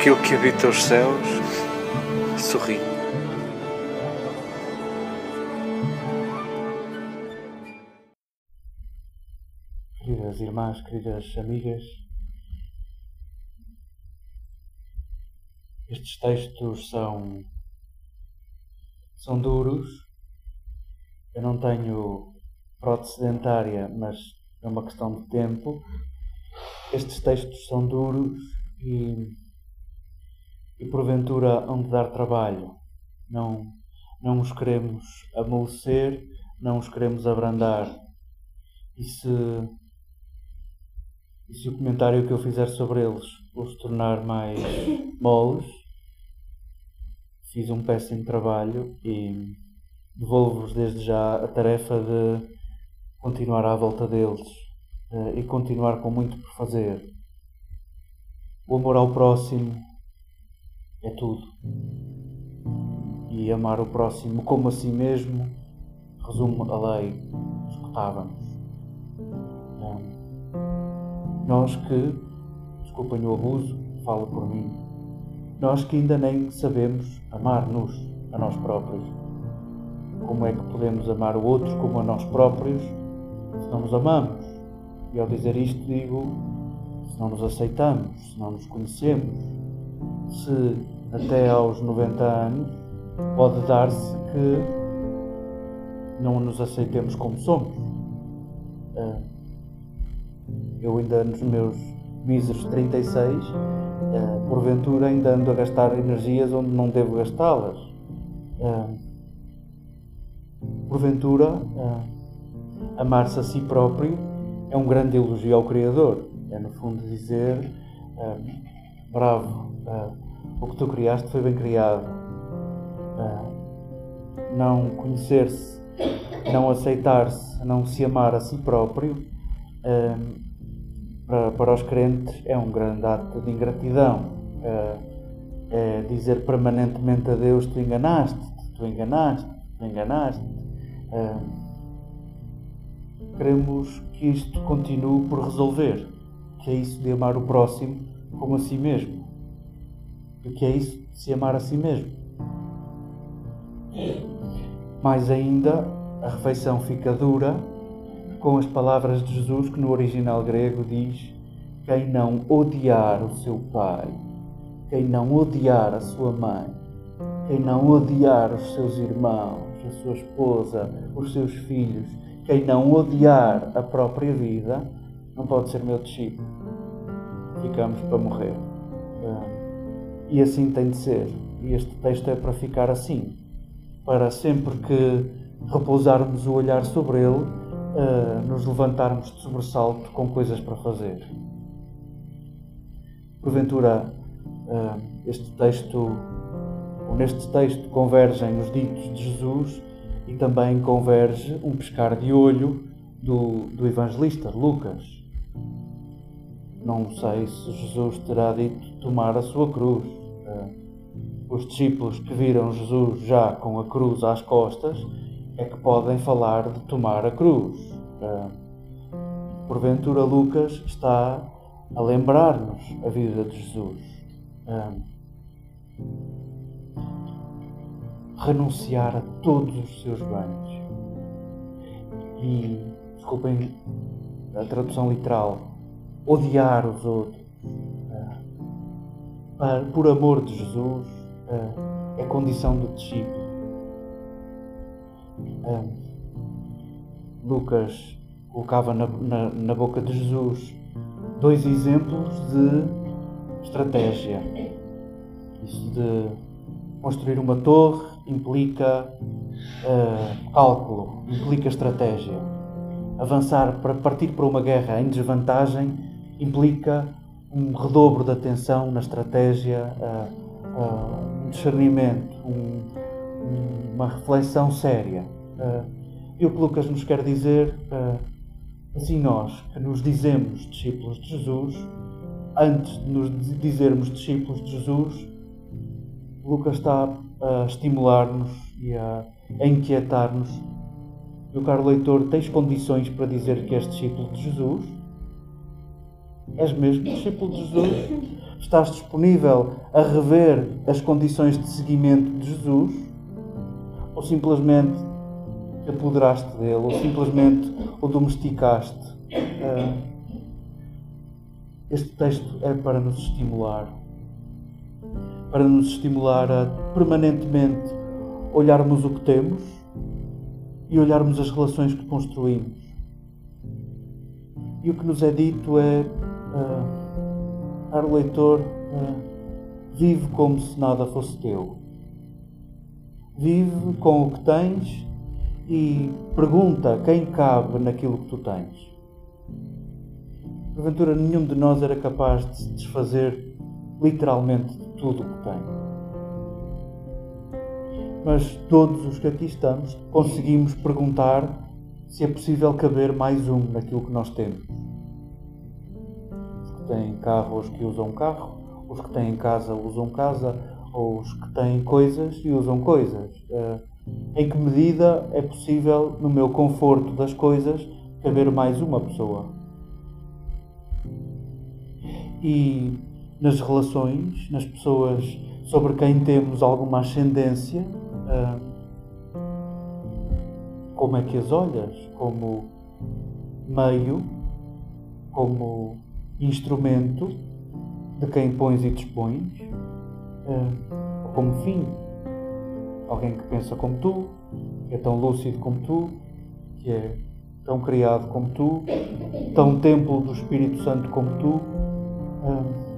aquilo que habita os céus sorri. Queridas irmãs, queridas amigas, estes textos são, são duros. Eu não tenho prótese dentária, mas é uma questão de tempo. Estes textos são duros e, e porventura hão de dar trabalho. Não, não os queremos amolecer, não os queremos abrandar. E se, e se o comentário que eu fizer sobre eles os tornar mais moles, fiz um péssimo trabalho e devolvo-vos desde já a tarefa de continuar à volta deles uh, e continuar com muito por fazer. O amor ao próximo é tudo. E amar o próximo como a si mesmo resume a lei escutávamos. nós que, desculpem o abuso, falo por mim, nós que ainda nem sabemos amar-nos a nós próprios. Como é que podemos amar o outro como a nós próprios se não nos amamos. E ao dizer isto, digo: se não nos aceitamos, se não nos conhecemos, se até aos 90 anos pode dar-se que não nos aceitemos como somos. Ah, eu ainda nos meus míseros 36, ah, porventura ainda ando a gastar energias onde não devo gastá-las. Ah, porventura amar-se a si próprio é um grande elogio ao Criador. É, no fundo, dizer: bravo, o que tu criaste foi bem criado. Uh, não conhecer-se, não aceitar-se, não se amar a si próprio, para, para os crentes é um grande ato de ingratidão. é dizer permanentemente a Deus: Tu enganaste, tu enganaste, tu enganaste queremos que isto continue por resolver, que é isso de amar o próximo como a si mesmo. E que é isso se amar a si mesmo. Mais ainda, a refeição fica dura com as palavras de Jesus que no original grego diz: Quem não odiar o seu pai, quem não odiar a sua mãe, quem não odiar os seus irmãos, a sua esposa, os seus filhos, quem não odiar a própria vida não pode ser meu discípulo. Ficamos para morrer. E assim tem de ser. E este texto é para ficar assim. Para sempre que repousarmos o olhar sobre ele, ah, nos levantarmos de sobressalto com coisas para fazer. Porventura, ah, este texto, ou neste texto, convergem os ditos de Jesus e também converge um pescar de olho do, do evangelista Lucas. Não sei se Jesus terá dito tomar a sua cruz. Os discípulos que viram Jesus já com a cruz às costas é que podem falar de tomar a cruz. Eh, porventura, Lucas está a lembrar-nos a vida de Jesus. Eh, renunciar a todos os seus bens. E, desculpem a tradução literal, odiar os outros. Uh, por amor de Jesus, uh, é condição do discípulo. Uh, Lucas colocava na, na, na boca de Jesus dois exemplos de estratégia. Isso de construir uma torre implica uh, cálculo, implica estratégia. Avançar para partir para uma guerra em desvantagem implica um redobro de atenção na estratégia, uh, um discernimento, um, uma reflexão séria. e o que Lucas nos quer dizer, assim nós que nos dizemos discípulos de Jesus, antes de nos dizermos discípulos de Jesus, Lucas está a estimular-nos e a, a inquietar-nos. Meu caro leitor, tens condições para dizer que és discípulo de Jesus? És mesmo discípulo de Jesus? Estás disponível a rever as condições de seguimento de Jesus? Ou simplesmente te apoderaste dele? Ou simplesmente o domesticaste? Ah, este texto é para nos estimular. Para nos estimular a permanentemente olharmos o que temos e olharmos as relações que construímos. E o que nos é dito é: uh, leitor, uh, vive como se nada fosse teu. Vive com o que tens e pergunta quem cabe naquilo que tu tens. Porventura, nenhum de nós era capaz de se desfazer literalmente de tudo o que tem mas todos os que aqui estamos conseguimos perguntar se é possível caber mais um naquilo que nós temos. Têm carro, os que usam carro, os que têm casa, usam casa, ou os que têm coisas e usam coisas. Eh, em que medida é possível, no meu conforto das coisas, caber mais uma pessoa? E nas relações, nas pessoas sobre quem temos alguma ascendência, ah, como é que as olhas? Como meio, como instrumento de quem pões e dispões, uh, como fim. Alguém que pensa como tu, que é tão lúcido como tu, que é tão criado como tu, tão templo do Espírito Santo como tu. Uh,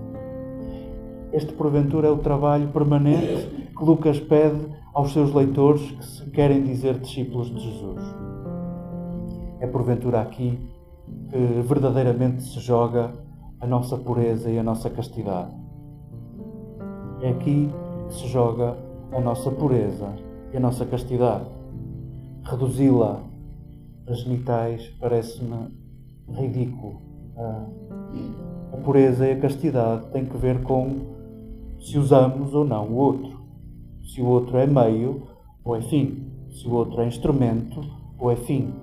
este, porventura, é o trabalho permanente que Lucas pede aos seus leitores que se querem dizer discípulos de Jesus. É porventura aqui que verdadeiramente se joga a nossa pureza e a nossa castidade. É aqui que se joga a nossa pureza e a nossa castidade. Reduzi-la a genitais parece-me ridículo. A pureza e a castidade têm que ver com se usamos ou não o outro se o outro é meio ou é fim, se o outro é instrumento ou é fim.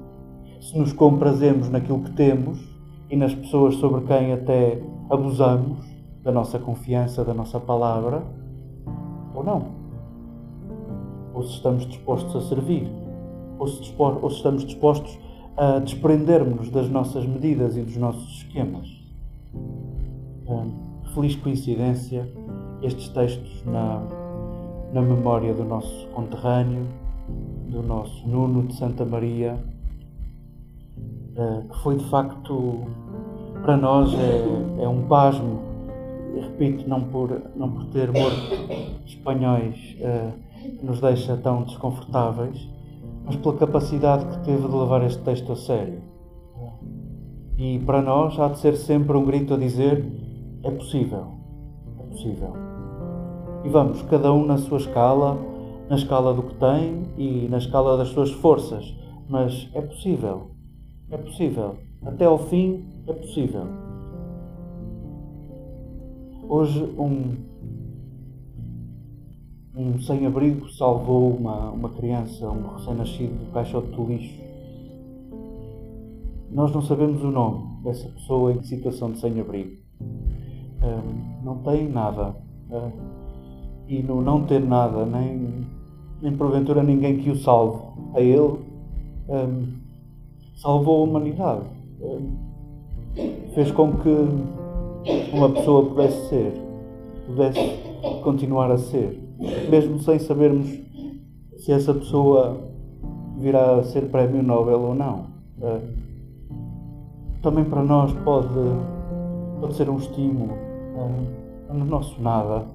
Se nos comprazemos naquilo que temos e nas pessoas sobre quem até abusamos da nossa confiança, da nossa palavra, ou não. Ou se estamos dispostos a servir, ou se, ou se estamos dispostos a desprendermos das nossas medidas e dos nossos esquemas. Hum, feliz coincidência, estes textos na na memória do nosso conterrâneo, do nosso Nuno de Santa Maria, que foi de facto para nós é, é um pasmo, repito, não por, não por ter morto espanhóis eh, que nos deixa tão desconfortáveis, mas pela capacidade que teve de levar este texto a sério. E para nós há de ser sempre um grito a dizer: é possível, é possível. E vamos, cada um na sua escala, na escala do que tem e na escala das suas forças. Mas é possível. É possível. Até ao fim é possível. Hoje um, um sem-abrigo salvou uma, uma criança, um recém-nascido do caixote do lixo. Nós não sabemos o nome dessa pessoa em situação de sem-abrigo. Um, não tem nada. Uh, e no não ter nada, nem, nem porventura ninguém que o salve a ele, um, salvou a humanidade. Um, fez com que uma pessoa pudesse ser, pudesse continuar a ser, mesmo sem sabermos se essa pessoa virá a ser prémio Nobel ou não. Uh, também para nós pode, pode ser um estímulo uh, no nosso nada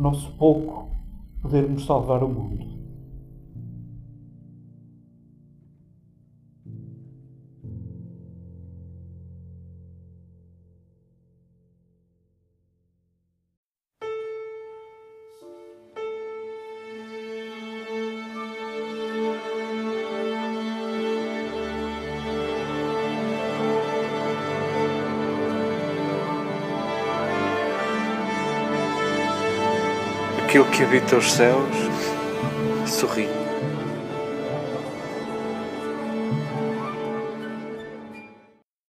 nosso pouco, podermos salvar o mundo. Aquilo que habita os céus sorri.